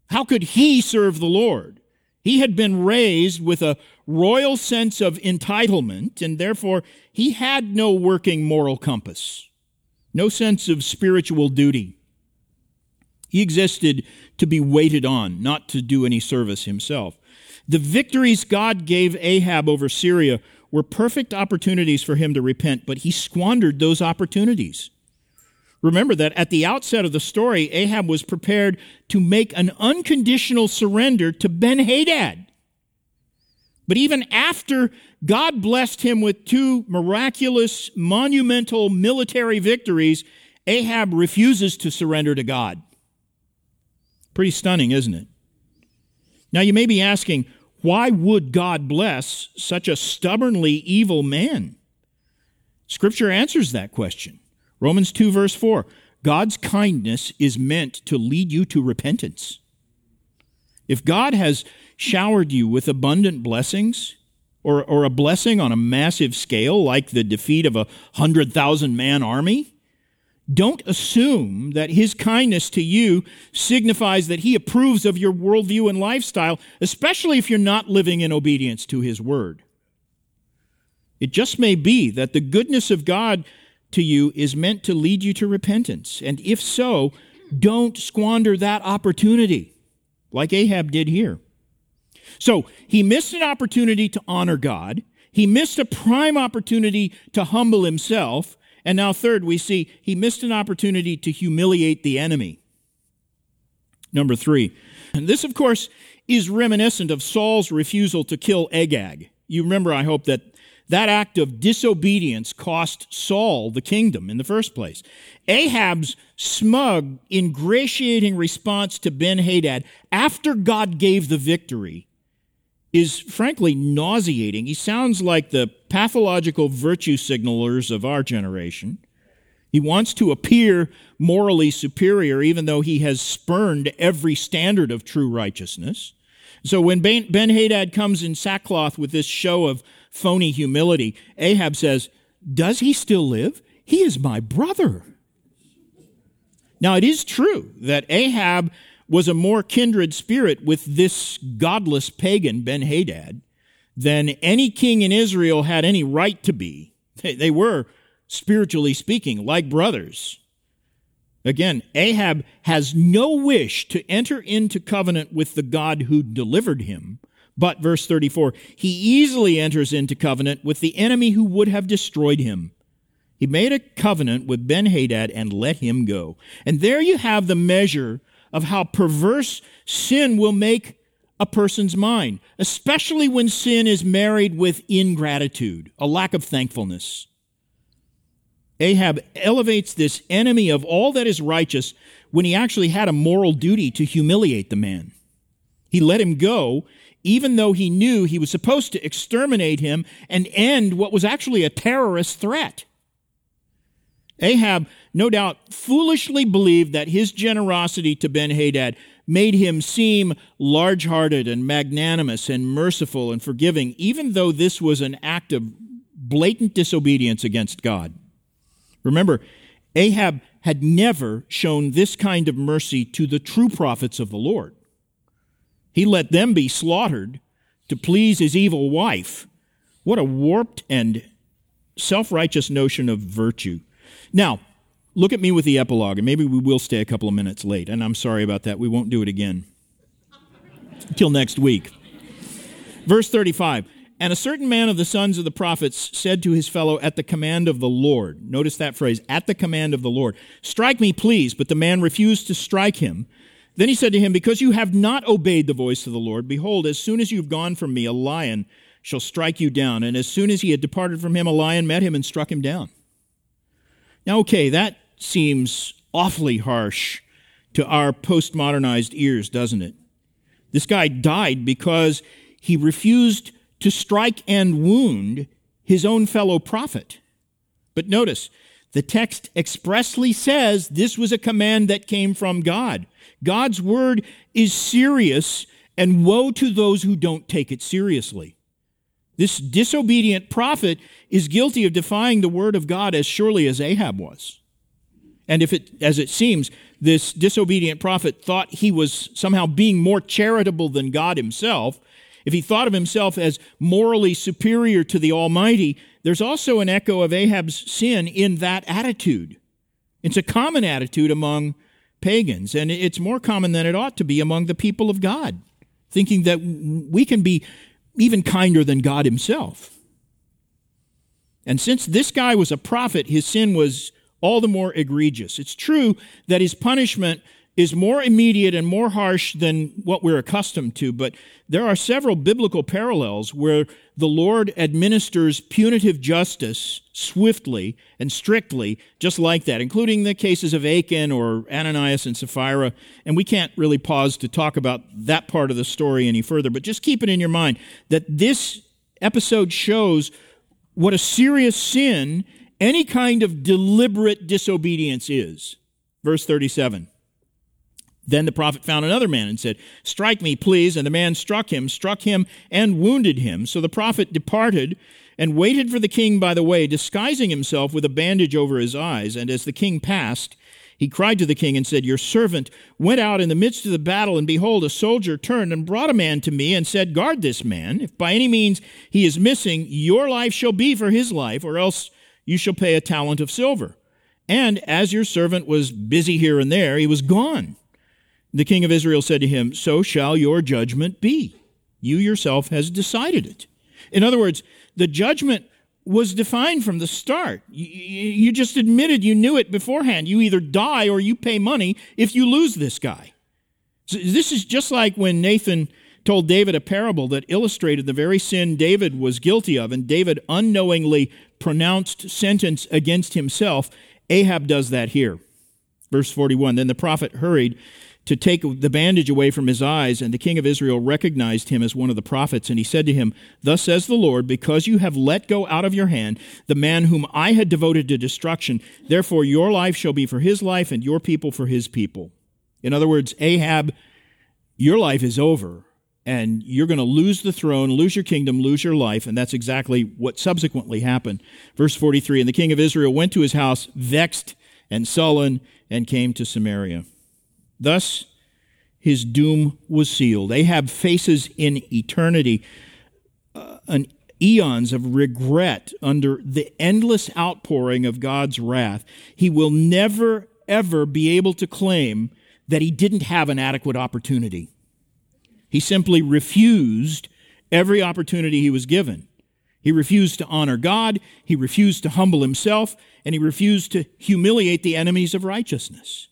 [SPEAKER 1] How could he serve the Lord? He had been raised with a royal sense of entitlement, and therefore he had no working moral compass, no sense of spiritual duty. He existed to be waited on, not to do any service himself. The victories God gave Ahab over Syria were perfect opportunities for him to repent, but he squandered those opportunities. Remember that at the outset of the story, Ahab was prepared to make an unconditional surrender to Ben Hadad. But even after God blessed him with two miraculous, monumental military victories, Ahab refuses to surrender to God. Pretty stunning, isn't it? Now, you may be asking, why would God bless such a stubbornly evil man? Scripture answers that question. Romans 2, verse 4 God's kindness is meant to lead you to repentance. If God has showered you with abundant blessings, or, or a blessing on a massive scale, like the defeat of a hundred thousand man army, don't assume that his kindness to you signifies that he approves of your worldview and lifestyle, especially if you're not living in obedience to his word. It just may be that the goodness of God to you is meant to lead you to repentance. And if so, don't squander that opportunity, like Ahab did here. So he missed an opportunity to honor God. He missed a prime opportunity to humble himself. And now, third, we see he missed an opportunity to humiliate the enemy. Number three, and this, of course, is reminiscent of Saul's refusal to kill Agag. You remember, I hope, that that act of disobedience cost Saul the kingdom in the first place. Ahab's smug, ingratiating response to Ben Hadad after God gave the victory is frankly nauseating. He sounds like the pathological virtue signalers of our generation. He wants to appear morally superior, even though he has spurned every standard of true righteousness. So when Ben Hadad comes in sackcloth with this show of phony humility, Ahab says, Does he still live? He is my brother. Now, it is true that Ahab was a more kindred spirit with this godless pagan, Ben Hadad, than any king in Israel had any right to be. They were, spiritually speaking, like brothers. Again, Ahab has no wish to enter into covenant with the God who delivered him. But, verse 34, he easily enters into covenant with the enemy who would have destroyed him. He made a covenant with Ben Hadad and let him go. And there you have the measure of how perverse sin will make a person's mind, especially when sin is married with ingratitude, a lack of thankfulness. Ahab elevates this enemy of all that is righteous when he actually had a moral duty to humiliate the man. He let him go, even though he knew he was supposed to exterminate him and end what was actually a terrorist threat. Ahab, no doubt, foolishly believed that his generosity to Ben Hadad made him seem large hearted and magnanimous and merciful and forgiving, even though this was an act of blatant disobedience against God. Remember, Ahab had never shown this kind of mercy to the true prophets of the Lord. He let them be slaughtered to please his evil wife. What a warped and self righteous notion of virtue. Now, look at me with the epilogue, and maybe we will stay a couple of minutes late. And I'm sorry about that. We won't do it again. Until next week. Verse 35 And a certain man of the sons of the prophets said to his fellow, At the command of the Lord. Notice that phrase, at the command of the Lord. Strike me, please. But the man refused to strike him. Then he said to him, Because you have not obeyed the voice of the Lord, behold, as soon as you have gone from me, a lion shall strike you down. And as soon as he had departed from him, a lion met him and struck him down. Now, okay, that seems awfully harsh to our postmodernized ears, doesn't it? This guy died because he refused to strike and wound his own fellow prophet. But notice, the text expressly says this was a command that came from God. God's word is serious, and woe to those who don't take it seriously. This disobedient prophet is guilty of defying the word of God as surely as Ahab was. And if it, as it seems, this disobedient prophet thought he was somehow being more charitable than God himself, if he thought of himself as morally superior to the Almighty, there's also an echo of Ahab's sin in that attitude. It's a common attitude among pagans, and it's more common than it ought to be among the people of God, thinking that we can be even kinder than God himself. And since this guy was a prophet, his sin was all the more egregious. It's true that his punishment is more immediate and more harsh than what we're accustomed to, but there are several biblical parallels where the Lord administers punitive justice swiftly and strictly, just like that, including the cases of Achan or Ananias and Sapphira. And we can't really pause to talk about that part of the story any further, but just keep it in your mind that this episode shows what a serious sin any kind of deliberate disobedience is. Verse 37. Then the prophet found another man and said, Strike me, please. And the man struck him, struck him, and wounded him. So the prophet departed and waited for the king by the way, disguising himself with a bandage over his eyes. And as the king passed, he cried to the king and said, Your servant went out in the midst of the battle, and behold, a soldier turned and brought a man to me and said, Guard this man. If by any means he is missing, your life shall be for his life, or else you shall pay a talent of silver. And as your servant was busy here and there, he was gone. The king of Israel said to him, So shall your judgment be. You yourself has decided it. In other words, the judgment was defined from the start. You, just admitted you knew it beforehand. You either die or you pay money if you lose this guy. This is just like when Nathan told David a parable that illustrated the very sin David was guilty of, and David unknowingly pronounced sentence against himself. Ahab does that here. Verse 41 Then the prophet hurried to take the bandage away from his eyes, and the king of Israel recognized him as one of the prophets. And he said to him, Thus says the Lord, because you have let go out of your hand the man whom I had devoted to destruction, therefore your life shall be for his life, and your people for his people. In other words, Ahab, your life is over, and you're going to lose the throne, lose your kingdom, lose your life. And that's exactly what subsequently happened. Verse 43 And the king of Israel went to his house, vexed and sullen, and came to Samaria. Thus, his doom was sealed. Ahab faces in eternity uh, an eons of regret under the endless outpouring of God's wrath. He will never, ever be able to claim that he didn't have an adequate opportunity. He simply refused every opportunity he was given. He refused to honor God, he refused to humble himself, and he refused to humiliate the enemies of righteousness.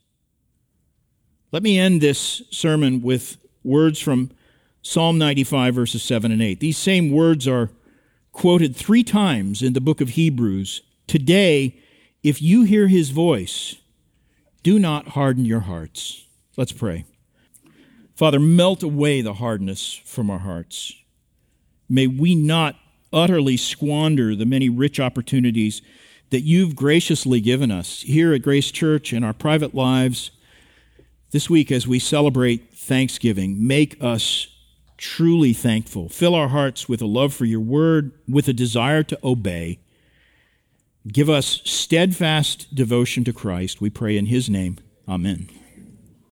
[SPEAKER 1] Let me end this sermon with words from Psalm 95, verses 7 and 8. These same words are quoted three times in the book of Hebrews. Today, if you hear his voice, do not harden your hearts. Let's pray. Father, melt away the hardness from our hearts. May we not utterly squander the many rich opportunities that you've graciously given us here at Grace Church in our private lives this week, as we celebrate Thanksgiving, make us truly thankful. Fill our hearts with a love for your word, with a desire to obey. Give us steadfast devotion to Christ. We pray in his name. Amen.